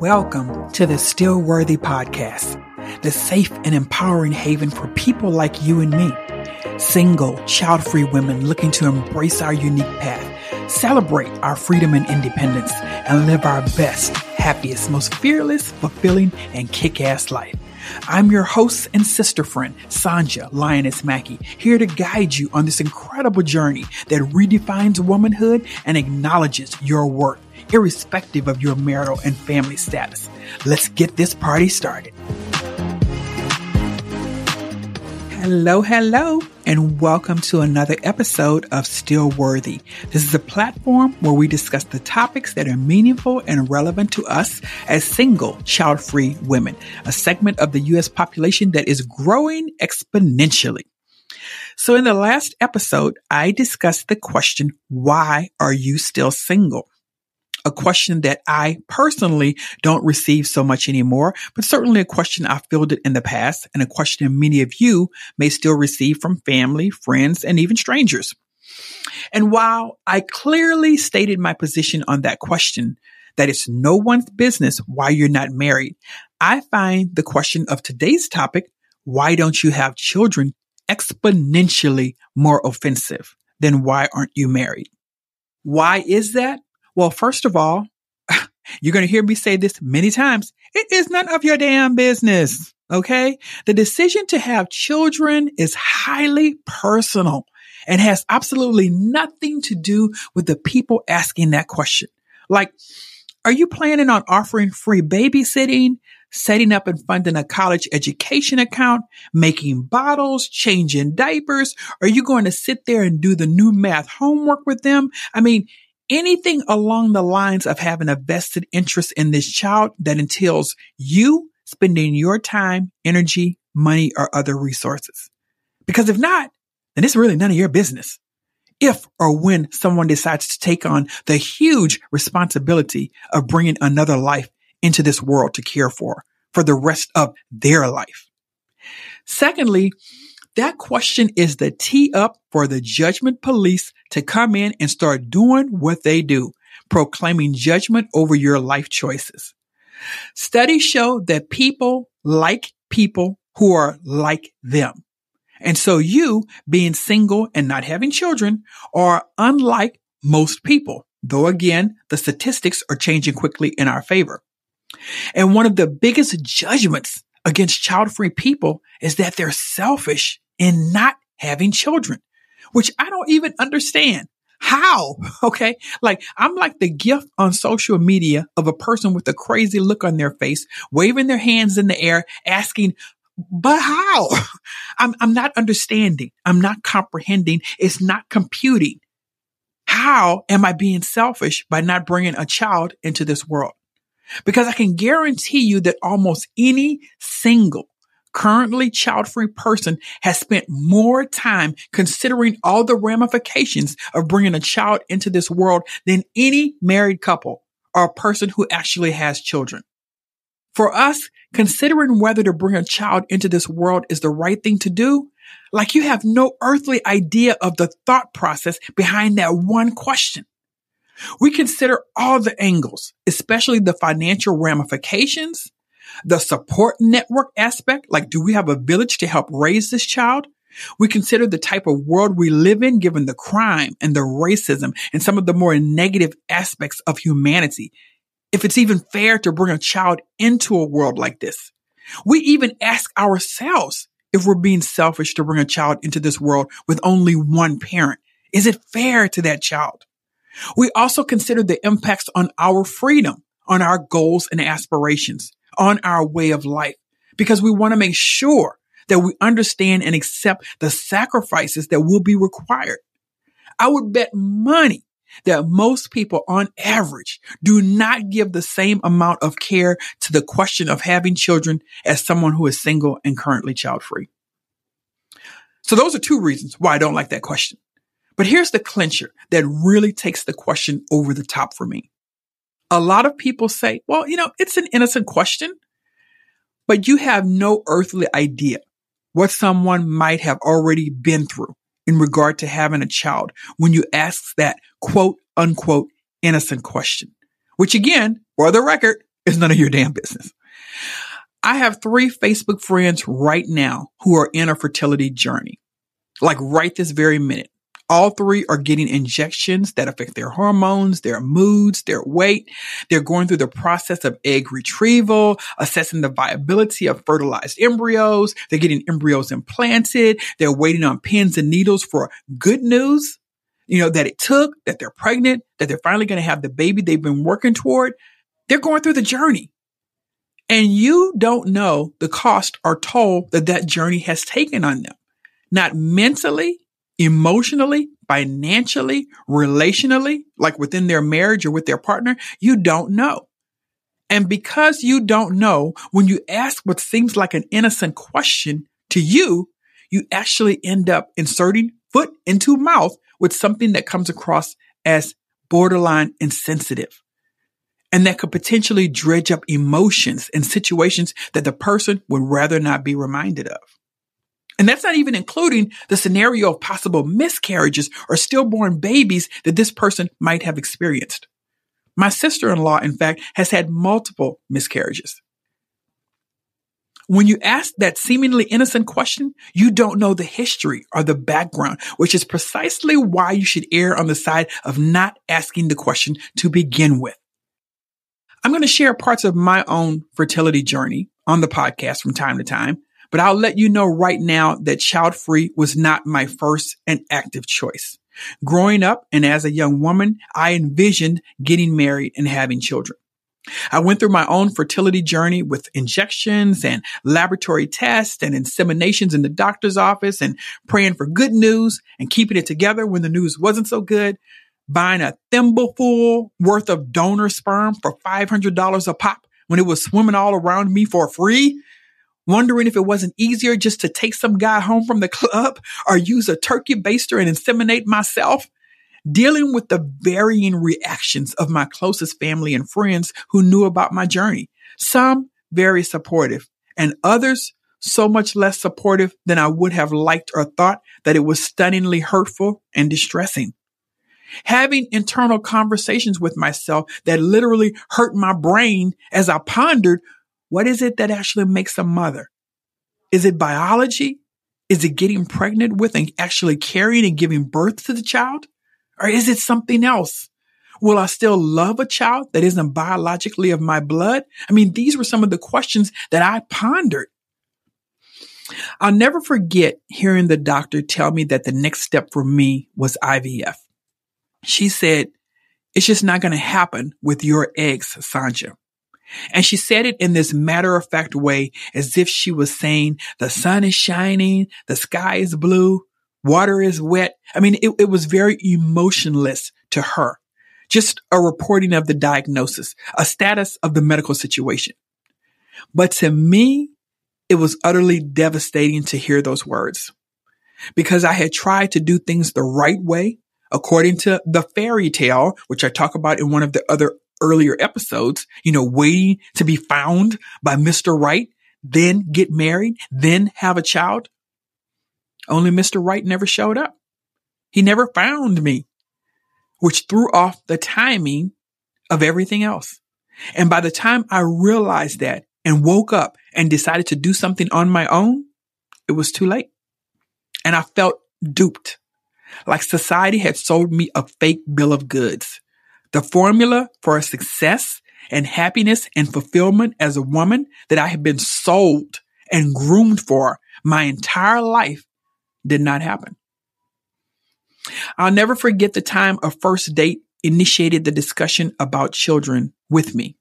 Welcome to the Still Worthy Podcast, the safe and empowering haven for people like you and me. Single, child free women looking to embrace our unique path, celebrate our freedom and independence, and live our best, happiest, most fearless, fulfilling, and kick ass life. I'm your host and sister friend, Sonjia Lioness Mackey, here to guide you on this incredible journey that redefines womanhood and acknowledges your worth irrespective of your marital and family status. Let's get this party started. Hello, hello, and welcome to another episode of Still Worthy. This is a platform where we discuss the topics that are meaningful and relevant to us as single, child free women, a segment of the U.S. population that is growing exponentially. So in the last episode, I discussed the question, why are you still single? A question that I personally don't receive so much anymore, but certainly a question I've fielded in the past and a question many of you may still receive from family, friends, and even strangers. And while I clearly stated my position on that question, that it's no one's business why you're not married, I find the question of today's topic, why don't you have children, exponentially more offensive than why aren't you married? Why is that? Well, first of all, you're going to hear me say this many times. It is none of your damn business. Okay. The decision to have children is highly personal and has absolutely nothing to do with the people asking that question. Like, are you planning on offering free babysitting, setting up and funding a college education account, making bottles, changing diapers? Are you going to sit there and do the new math homework with them? I mean, anything along the lines of having a vested interest in this child that entails you spending your time, energy, money, or other resources. Because if not, then it's really none of your business. If or when someone decides to take on the huge responsibility of bringing another life into this world to care for for the rest of their life. Secondly, that question is the tee up for the judgment police to come in and start doing what they do, proclaiming judgment over your life choices. Studies show that people like people who are like them. And so you being single and not having children are unlike most people, though again, the statistics are changing quickly in our favor. And one of the biggest judgments against child free people is that they're selfish in not having children, which I don't even understand. How? Okay. Like I'm like the gift on social media of a person with a crazy look on their face, waving their hands in the air, asking, but how? I'm, I'm not understanding. I'm not comprehending. It's not computing. How am I being selfish by not bringing a child into this world? Because I can guarantee you that almost any single currently child free person has spent more time considering all the ramifications of bringing a child into this world than any married couple or a person who actually has children. For us, considering whether to bring a child into this world is the right thing to do, like you have no earthly idea of the thought process behind that one question. We consider all the angles, especially the financial ramifications, the support network aspect. Like, do we have a village to help raise this child? We consider the type of world we live in, given the crime and the racism and some of the more negative aspects of humanity. If it's even fair to bring a child into a world like this. We even ask ourselves if we're being selfish to bring a child into this world with only one parent. Is it fair to that child? We also consider the impacts on our freedom, on our goals and aspirations, on our way of life, because we want to make sure that we understand and accept the sacrifices that will be required. I would bet money that most people on average do not give the same amount of care to the question of having children as someone who is single and currently child free. So those are two reasons why I don't like that question. But here's the clincher that really takes the question over the top for me. A lot of people say, well, you know, it's an innocent question, but you have no earthly idea what someone might have already been through in regard to having a child when you ask that quote unquote innocent question, which again, for the record, is none of your damn business. I have three Facebook friends right now who are in a fertility journey, like right this very minute. All three are getting injections that affect their hormones, their moods, their weight. They're going through the process of egg retrieval, assessing the viability of fertilized embryos. They're getting embryos implanted. They're waiting on pins and needles for good news, you know, that it took, that they're pregnant, that they're finally going to have the baby they've been working toward. They're going through the journey. And you don't know the cost or toll that that journey has taken on them, not mentally, emotionally, financially, relationally, like within their marriage or with their partner, you don't know. And because you don't know, when you ask what seems like an innocent question to you, you actually end up inserting foot into mouth with something that comes across as borderline insensitive. And that could potentially dredge up emotions and situations that the person would rather not be reminded of. And that's not even including the scenario of possible miscarriages or stillborn babies that this person might have experienced. My sister-in-law, in fact, has had multiple miscarriages. When you ask that seemingly innocent question, you don't know the history or the background, which is precisely why you should err on the side of not asking the question to begin with. I'm going to share parts of my own fertility journey on the podcast from time to time, but I'll let you know right now that child free was not my first and active choice. Growing up and as a young woman, I envisioned getting married and having children. I went through my own fertility journey with injections and laboratory tests and inseminations in the doctor's office and praying for good news and keeping it together when the news wasn't so good, buying a thimbleful worth of donor sperm for $500 a pop when it was swimming all around me for free wondering if it wasn't easier just to take some guy home from the club or use a turkey baster and inseminate myself. Dealing with the varying reactions of my closest family and friends who knew about my journey. Some very supportive and others so much less supportive than I would have liked or thought that it was stunningly hurtful and distressing. Having internal conversations with myself that literally hurt my brain as I pondered what is it that actually makes a mother? Is it biology? Is it getting pregnant with and actually carrying and giving birth to the child? Or is it something else? Will I still love a child that isn't biologically of my blood? I mean, these were some of the questions that I pondered. I'll never forget hearing the doctor tell me that the next step for me was IVF. She said, it's just not going to happen with your eggs, Sonjia. And she said it in this matter of fact way, as if she was saying, the sun is shining, the sky is blue, water is wet. I mean, it, it was very emotionless to her. Just a reporting of the diagnosis, a status of the medical situation. But to me, it was utterly devastating to hear those words because I had tried to do things the right way according to the fairy tale, which I talk about in one of the other earlier episodes, you know, waiting to be found by Mr. Right, then get married, then have a child. Only Mr. Right never showed up. He never found me, which threw off the timing of everything else. And by the time I realized that and woke up and decided to do something on my own, it was too late. And I felt duped. Like society had sold me a fake bill of goods. The formula for success and happiness and fulfillment as a woman that I had been sold and groomed for my entire life did not happen. I'll never forget the time a first date initiated the discussion about children with me.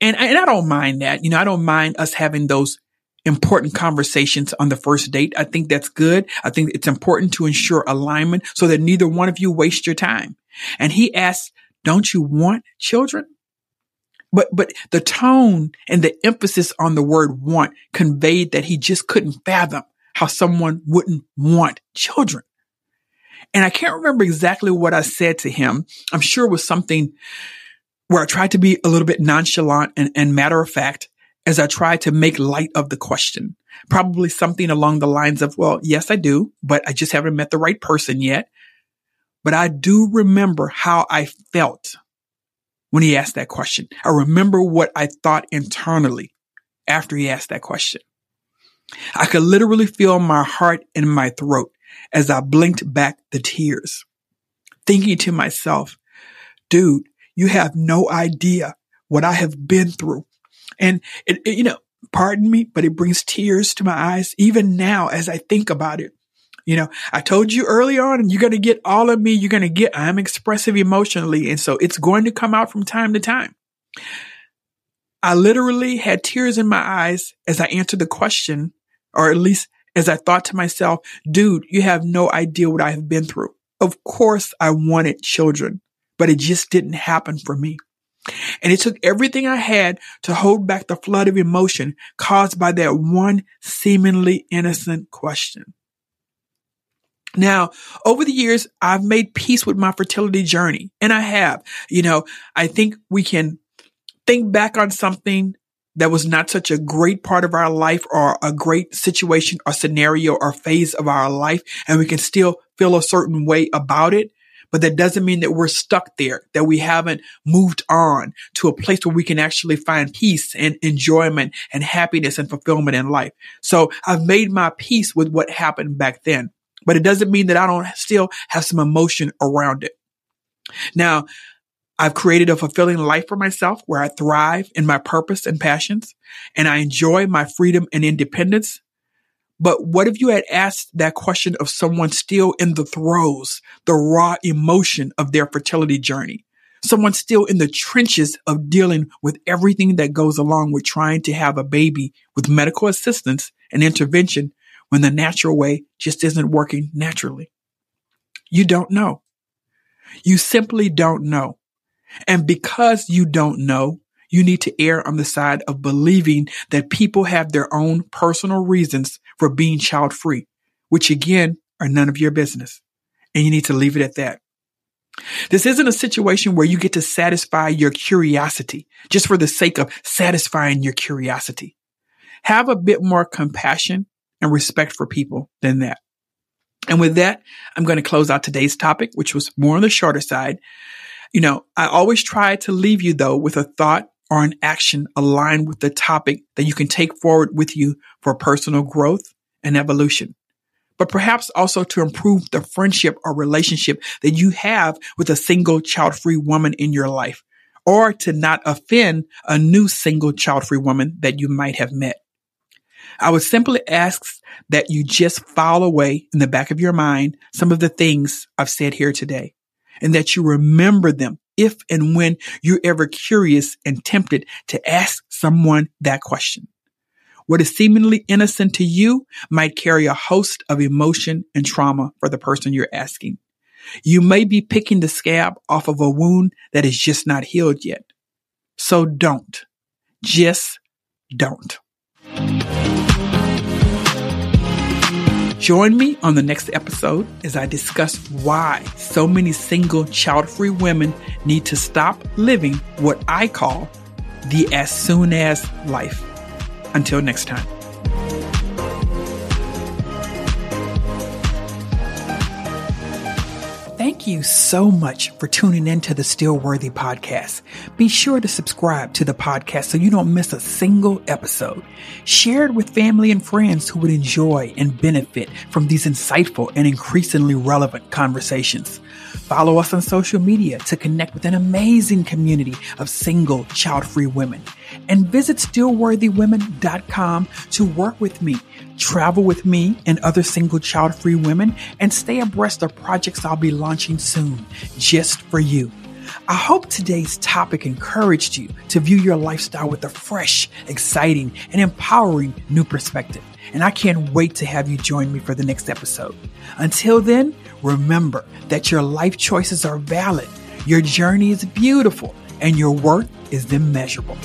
And, and I don't mind that. You know, I don't mind us having those important conversations on the first date. I think that's good. I think it's important to ensure alignment so that neither one of you waste your time. And he asked don't you want children? But, but the tone and the emphasis on the word want conveyed that he just couldn't fathom how someone wouldn't want children. And I can't remember exactly what I said to him. I'm sure it was something where I tried to be a little bit nonchalant and, and matter of fact as I tried to make light of the question. Probably something along the lines of, well, yes, I do, but I just haven't met the right person yet but I do remember how I felt when he asked that question. I remember what I thought internally after he asked that question. I could literally feel my heart in my throat as I blinked back the tears, thinking to myself, dude, you have no idea what I have been through. And it, it, you know, pardon me, but it brings tears to my eyes even now as I think about it. You know, I told you early on and you're going to get all of me. You're going to get, I'm expressive emotionally. And so it's going to come out from time to time. I literally had tears in my eyes as I answered the question, or at least as I thought to myself, dude, you have no idea what I have been through. Of course I wanted children, but it just didn't happen for me. And it took everything I had to hold back the flood of emotion caused by that one seemingly innocent question. Now, over the years, I've made peace with my fertility journey and I have, you know, I think we can think back on something that was not such a great part of our life or a great situation or scenario or phase of our life. And we can still feel a certain way about it. But that doesn't mean that we're stuck there, that we haven't moved on to a place where we can actually find peace and enjoyment and happiness and fulfillment in life. So I've made my peace with what happened back then but it doesn't mean that I don't still have some emotion around it. Now, I've created a fulfilling life for myself where I thrive in my purpose and passions and I enjoy my freedom and independence. But what if you had asked that question of someone still in the throes, the raw emotion of their fertility journey? Someone still in the trenches of dealing with everything that goes along with trying to have a baby with medical assistance and intervention when the natural way just isn't working naturally? You don't know. You simply don't know. And because you don't know, you need to err on the side of believing that people have their own personal reasons for being child free, which again are none of your business. And you need to leave it at that. This isn't a situation where you get to satisfy your curiosity just for the sake of satisfying your curiosity. Have a bit more compassion and respect for people than that. And with that, I'm going to close out today's topic, which was more on the shorter side. You know, I always try to leave you though with a thought or an action aligned with the topic that you can take forward with you for personal growth and evolution. But perhaps also to improve the friendship or relationship that you have with a single child free woman in your life or to not offend a new single child free woman that you might have met. I would simply ask that you just file away in the back of your mind some of the things I've said here today and that you remember them if and when you're ever curious and tempted to ask someone that question. What is seemingly innocent to you might carry a host of emotion and trauma for the person you're asking. You may be picking the scab off of a wound that is just not healed yet. So don't. Just don't. Join me on the next episode as I discuss why so many single child free women need to stop living what I call the as soon as life. Until next time. You so much for tuning in to the Still Worthy podcast. Be sure to subscribe to the podcast so you don't miss a single episode. Share it with family and friends who would enjoy and benefit from these insightful and increasingly relevant conversations. Follow us on social media to connect with an amazing community of single, child free women. And visit stillworthywomen.com to work with me travel with me and other single child free women, and stay abreast of projects I'll be launching soon just for you. I hope today's topic encouraged you to view your lifestyle with a fresh, exciting, and empowering new perspective. And I can't wait to have you join me for the next episode. Until then, remember that your life choices are valid, your journey is beautiful, and your worth is immeasurable.